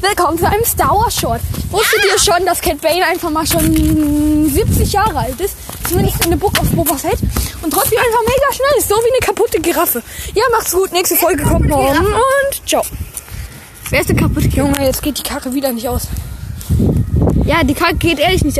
Willkommen zu einem Star Wars Short. Wusstet ihr schon, dass Cat Bane einfach mal schon 70 Jahre alt ist? Zumindest in der Book of Boba Fett. Und trotzdem einfach mega schnell ist. So wie eine kaputte Giraffe. Ja, macht's gut. Nächste Folge kommt morgen. Und ciao. Wer ist denn kaputte Junge, jetzt geht die Kacke wieder nicht aus. Ja, die Kacke geht ehrlich nicht aus.